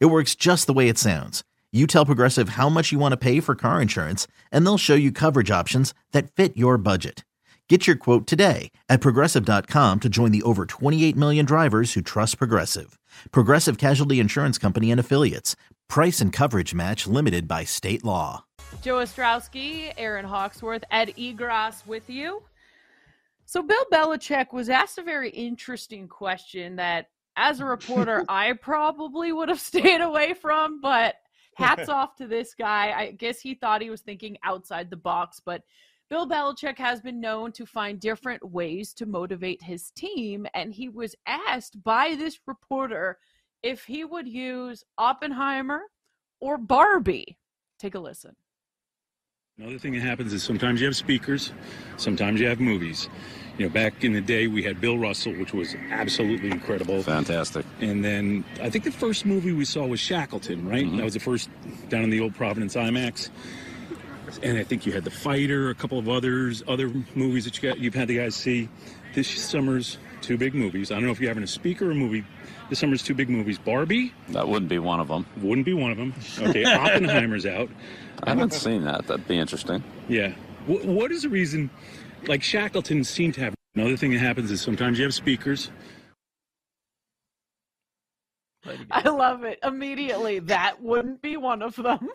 It works just the way it sounds. You tell Progressive how much you want to pay for car insurance, and they'll show you coverage options that fit your budget. Get your quote today at progressive.com to join the over 28 million drivers who trust Progressive. Progressive Casualty Insurance Company and Affiliates. Price and coverage match limited by state law. Joe Ostrowski, Erin Hawksworth, Ed Egros with you. So Bill Belichick was asked a very interesting question that as a reporter, I probably would have stayed away from, but hats off to this guy. I guess he thought he was thinking outside the box, but Bill Belichick has been known to find different ways to motivate his team. And he was asked by this reporter if he would use Oppenheimer or Barbie. Take a listen. Another thing that happens is sometimes you have speakers, sometimes you have movies. You know, back in the day, we had Bill Russell, which was absolutely incredible. Fantastic. And then I think the first movie we saw was Shackleton, right? Mm-hmm. That was the first down in the old Providence IMAX. And I think you had The Fighter, a couple of others, other movies that you got, you've had the guys see. This summer's two big movies. I don't know if you're having a speaker or a movie. This summer's two big movies. Barbie. That wouldn't be one of them. Wouldn't be one of them. Okay, Oppenheimer's out. I haven't seen that. That'd be interesting. Yeah. W- what is the reason? Like Shackleton seemed to have. Another thing that happens is sometimes you have speakers. I love it. Immediately, that wouldn't be one of them.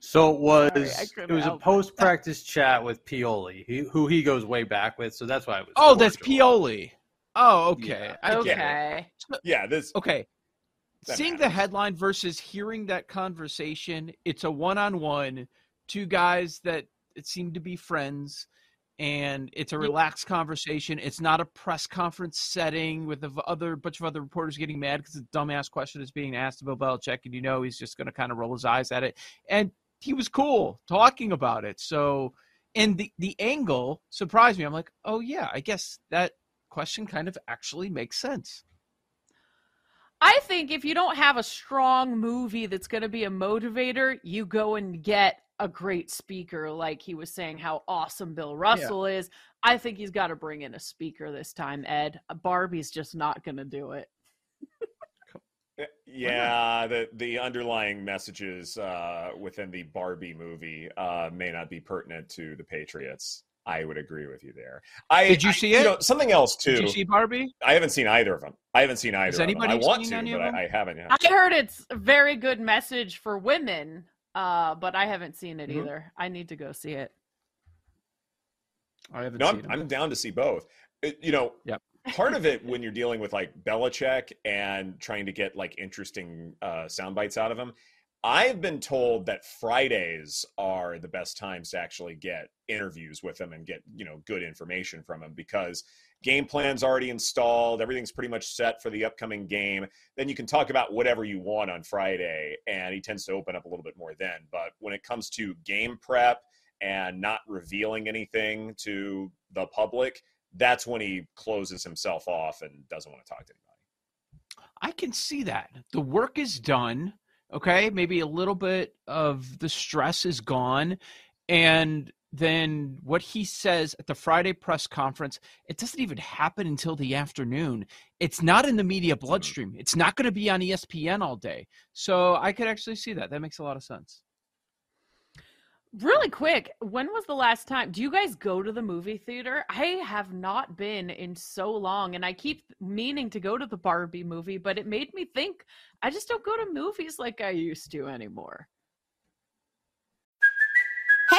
So it was Sorry, it was a post practice chat with Pioli, he, who he goes way back with. So that's why I was. Oh, that's Pioli. Oh, okay. Yeah. Okay. Yeah. This. Okay. Seeing the headline versus hearing that conversation, it's a one-on-one, two guys that it seem to be friends, and it's a relaxed conversation. It's not a press conference setting with a other bunch of other reporters getting mad because a dumbass question is being asked about Belichick, and you know he's just going to kind of roll his eyes at it. And he was cool talking about it. So, and the the angle surprised me. I'm like, oh yeah, I guess that question kind of actually makes sense. I think if you don't have a strong movie that's going to be a motivator, you go and get a great speaker, like he was saying how awesome Bill Russell yeah. is. I think he's got to bring in a speaker this time, Ed. Barbie's just not going to do it. Yeah, the the underlying messages uh, within the Barbie movie uh, may not be pertinent to the Patriots. I would agree with you there. I did you see I, it? You know, something else too. Did you see Barbie? I haven't seen either of them. I haven't seen either. Has anybody I want to, but I, I, haven't. Yet. I heard it's a very good message for women, uh, but I haven't seen it mm-hmm. either. I need to go see it. I haven't. No, I'm, I'm, down to see both. It, you know, yep part of it when you're dealing with like Belichick and trying to get like interesting uh, sound bites out of him. I've been told that Fridays are the best times to actually get interviews with him and get you know good information from him because game plan's already installed, everything's pretty much set for the upcoming game. Then you can talk about whatever you want on Friday, and he tends to open up a little bit more then. But when it comes to game prep and not revealing anything to the public, that's when he closes himself off and doesn't want to talk to anybody. I can see that. The work is done. Okay. Maybe a little bit of the stress is gone. And then what he says at the Friday press conference, it doesn't even happen until the afternoon. It's not in the media bloodstream. It's not going to be on ESPN all day. So I could actually see that. That makes a lot of sense. Really quick, when was the last time? Do you guys go to the movie theater? I have not been in so long, and I keep meaning to go to the Barbie movie, but it made me think I just don't go to movies like I used to anymore.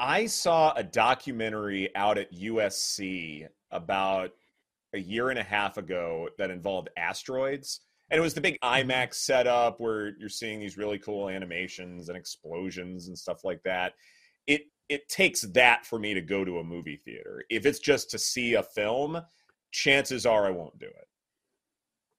I saw a documentary out at USC about a year and a half ago that involved asteroids. And it was the big IMAX setup where you're seeing these really cool animations and explosions and stuff like that. It it takes that for me to go to a movie theater. If it's just to see a film, chances are I won't do it.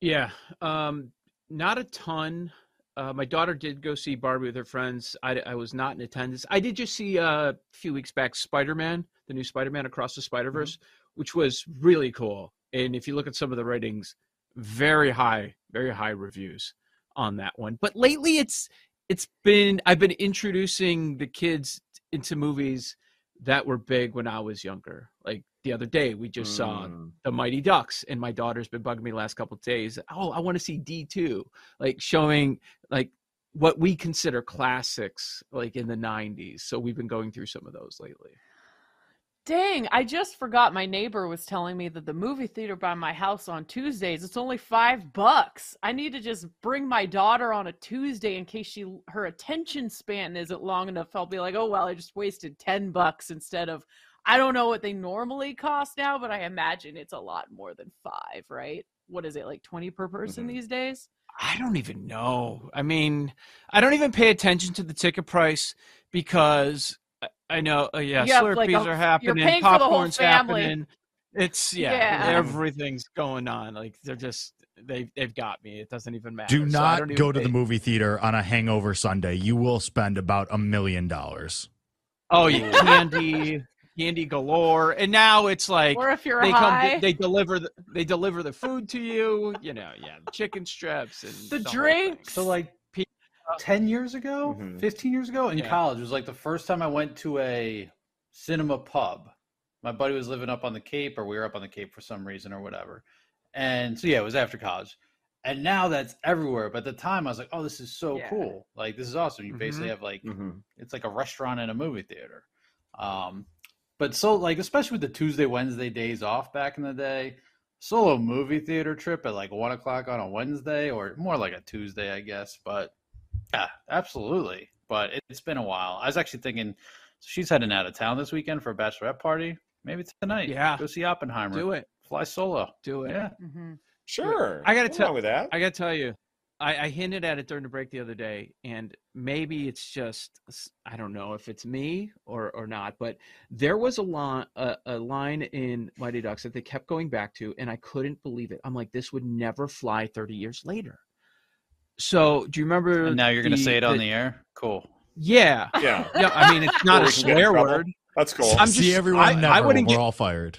Yeah, um, not a ton. Uh, my daughter did go see Barbie with her friends. I, I was not in attendance. I did just see uh, a few weeks back Spider Man, the new Spider Man Across the Spider Verse, mm-hmm. which was really cool. And if you look at some of the ratings, very high, very high reviews on that one. But lately, it's it's been I've been introducing the kids into movies that were big when I was younger. Like the other day, we just mm. saw the Mighty Ducks, and my daughter's been bugging me last couple days. Oh, I want to see D two, like showing like what we consider classics, like in the '90s. So we've been going through some of those lately. Dang, I just forgot my neighbor was telling me that the movie theater by my house on Tuesdays, it's only 5 bucks. I need to just bring my daughter on a Tuesday in case she her attention span isn't long enough. I'll be like, "Oh, well, I just wasted 10 bucks instead of I don't know what they normally cost now, but I imagine it's a lot more than 5, right? What is it? Like 20 per person mm-hmm. these days? I don't even know. I mean, I don't even pay attention to the ticket price because I know. Uh, yeah, Slurpees like a, are happening. Popcorn's happening. It's yeah, yeah, everything's going on. Like they're just they they've got me. It doesn't even matter. Do not so go to pay. the movie theater on a hangover Sunday. You will spend about a million dollars. Oh yeah, candy, candy galore. And now it's like, or if you're they high. come, they deliver the they deliver the food to you. You know, yeah, chicken strips and the, the drinks. So like 10 years ago, mm-hmm. 15 years ago in yeah. college. It was like the first time I went to a cinema pub. My buddy was living up on the Cape, or we were up on the Cape for some reason, or whatever. And so, yeah, it was after college. And now that's everywhere. But at the time, I was like, oh, this is so yeah. cool. Like, this is awesome. You mm-hmm. basically have like, mm-hmm. it's like a restaurant and a movie theater. Um, but so, like, especially with the Tuesday, Wednesday days off back in the day, solo movie theater trip at like one o'clock on a Wednesday, or more like a Tuesday, I guess. But yeah, absolutely. But it's been a while. I was actually thinking she's heading out of town this weekend for a bachelorette party. Maybe tonight. Yeah. Go see Oppenheimer. Do it. Fly solo. Do it. Yeah. Mm-hmm. Sure. I got to tell with that. I got to tell you, I, I, hinted at it during the break the other day, and maybe it's just I don't know if it's me or or not, but there was a line a, a line in Mighty Ducks that they kept going back to, and I couldn't believe it. I'm like, this would never fly 30 years later. So do you remember? And now you're going to say it on the, the air. Cool. Yeah. Yeah. Yeah. I mean, it's not a swear word. That's cool. I'm just, See everyone I, never. I wouldn't We're get, all fired.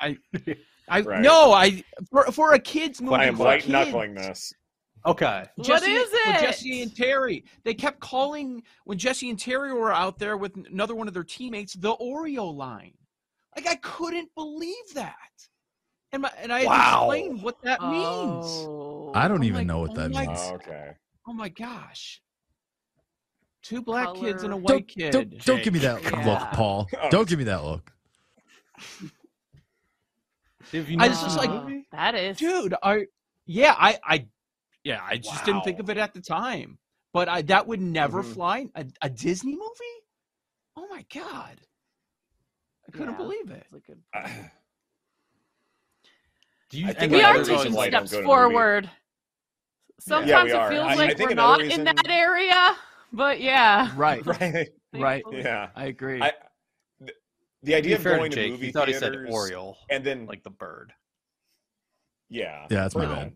I, I right. no, I for, for a kids movie. I am white knuckling this. Okay. Jesse, what is it? Jesse and Terry. They kept calling when Jesse and Terry were out there with another one of their teammates the Oreo line. Like I couldn't believe that. And, my, and I wow. explained what that means. Oh. I don't I'm even like, know what oh that oh means. Oh, okay. Oh my gosh. Two black kids and a white Don't, kid. don't, don't give me that Yeah. look, Paul. Don't give me that look. Have you I not was just like, movie? That is. dude, I yeah, I I yeah, I just didn't think of it at the time. But I that would never Mhm. fly a, a Disney movie? Oh my god. I couldn't Yeah. believe it. That's a good I- Do you I think we are another there's reason taking why I don't steps go to the forward. Sometimes Yeah, it feels I- I like think we're another not in that area, but yeah. Right. right. Right. Yeah. I agree. I, the, the idea of fair going to to movie he thought he theaters said Oriole, and then like the bird. yeah, Yeah, that's my Bird. bad.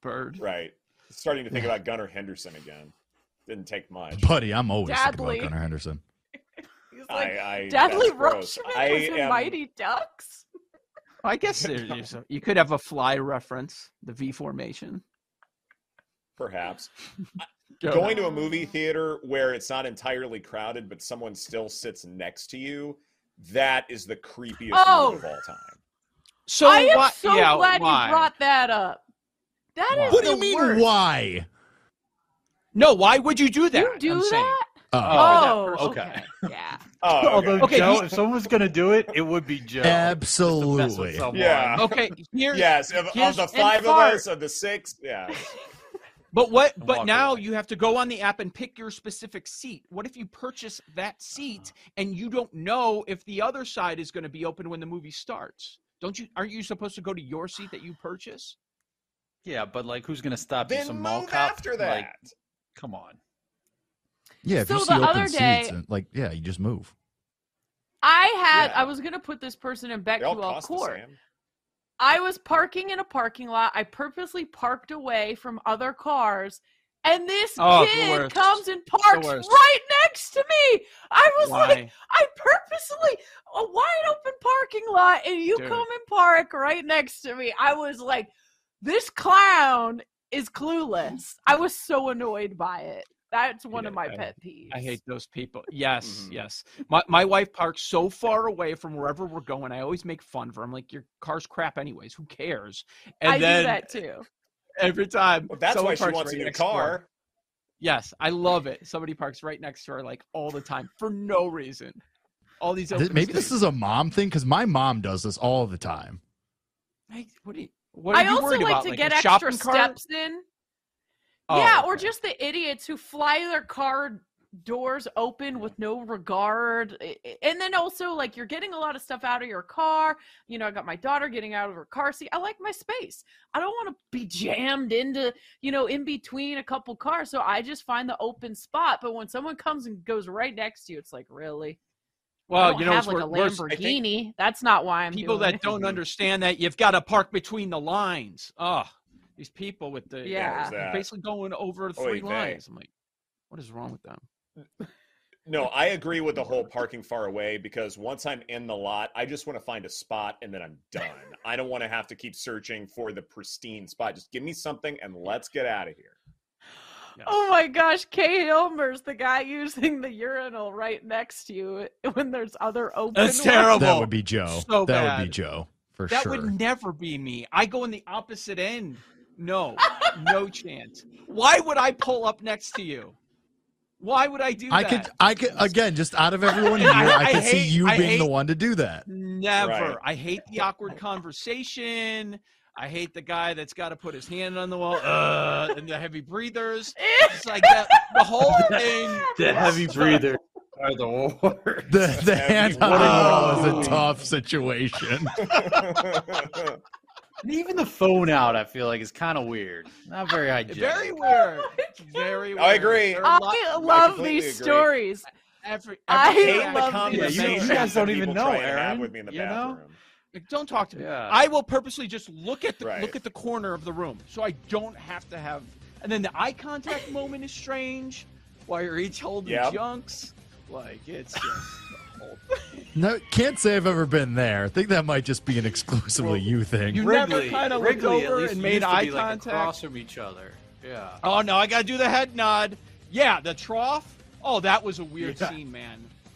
Bird. Right. Starting to think about Gunnar Henderson again. Didn't take much. Buddy, I'm always thinking about Gunnar Henderson. He's I, like, I, Dudley that's. Rutschman I was in am, Mighty Ducks. I guess there, there's a, you could have a fly reference, the V formation. perhaps Go. going to a movie theater where it's not entirely crowded, but someone still sits next to you. That is the creepiest Oh. movie of all time. So I am why, so yeah, glad why? you brought that up. That is What do you mean, worst. why? No, why would you do that? You do I'm saying. that? Oh, Oh, oh okay. okay. Yeah. Oh, okay. Although Okay, Joe, if someone was gonna do it, it would be Joe. Just to mess with absolutely. Yeah. Okay, here. yes, of, of the five of fart. us, of the six, yeah. But what? And But now away. you have to go on the app and pick your specific seat. What if you purchase that seat and you don't know if the other side is going to be open when the movie starts? Don't you? Aren't you supposed to go to your seat that you purchase? Yeah, but like, who's gonna stop you? Some mall cop? after that. Like, come on. Yeah, if So you see the open other seats, day- and, like yeah, you just move. I had. Yeah. I was gonna put this person in they all Beckwell Court. I was parking in a parking lot. I purposely parked away from other cars, and this Oh, kid comes and parks right next to me. I was Why? like, I purposely a wide open parking lot, and you Dude. come and park right next to me. I was like, this clown is clueless. I was so annoyed by it. That's one of my I- pet peeves. I hate those people. Yes, Mhm. yes. My my wife parks so far away from wherever we're going. I always make fun of her. I'm like, your car's crap anyways. Who cares? And I then do that too. every time. Well, that's someone why she parks wants right a new next to car. Yes, I love it. Somebody parks right next to her like all the time for no reason. All these Th- open Maybe this is a mom thing because my mom does this all the time. Hey, what do you? What I also like about? to like get extra steps in. Oh, yeah, or okay. just the idiots who fly their car doors open with no regard. I- I- And then also, like, you're getting a lot of stuff out of your car. You know, I got my daughter getting out of her car seat. I like my space. I don't want to be jammed into, you know, in between a couple cars. So I just find the open spot. But when someone comes and goes right next to you, it's like, really? I Well, don't you know, have it's like a wor- worse. I think Lamborghini. That's not why I'm people doing that it. don't understand that you've got to park between the lines. Oh, these people with the Yeah. There's that. basically going over Oy three vey. lines. I'm like, what is wrong with them? No, I agree with the whole parking far away because once I'm in the lot, I just want to find a spot and then I'm done. I don't want to have to keep searching for the pristine spot. Just give me something and let's get out of here. Oh my gosh, Kay Hilmer's the guy using the urinal right next to you when there's other open. That's ones. terrible. That would be Joe. So that would be. Joe for that sure. That would never be me. I go in the opposite end. No, no chance. Why would I pull up next to you? Why would I do I that? could, I could, again, just out of everyone here, I- I, I could see you I being the one to do that. Never. Right. I hate the awkward conversation. I hate the guy that's got to put his hand on the wall uh, and the heavy breathers. It's like that, the whole thing. The heavy breather are the worst. The, the hand on the wall is a tough situation. And even the phone out, I feel like is kind of weird. Not very hygienic. Very weird. Very weird. I agree. There are a lot- I love completely these agree. stories. every, I every hate love the these conversation Yeah, you- you guys don't even know, try have Erin, with me in the you know? Bathroom. Like, Don't talk to me. Yeah. I will purposely just look at the Right. look at the corner of the room, so I don't have to have. And then the eye contact moment is strange, while you're each holding Yep. junks. Like it's just. the whole thing. No, can't say I've ever been there. I think that might just be an exclusively you thing. You never kinda looked over and made eye be, like, contact? across from each other. Yeah. Oh no, I gotta do the head nod. Yeah, the trough. Oh, that was a weird Yeah. scene, man.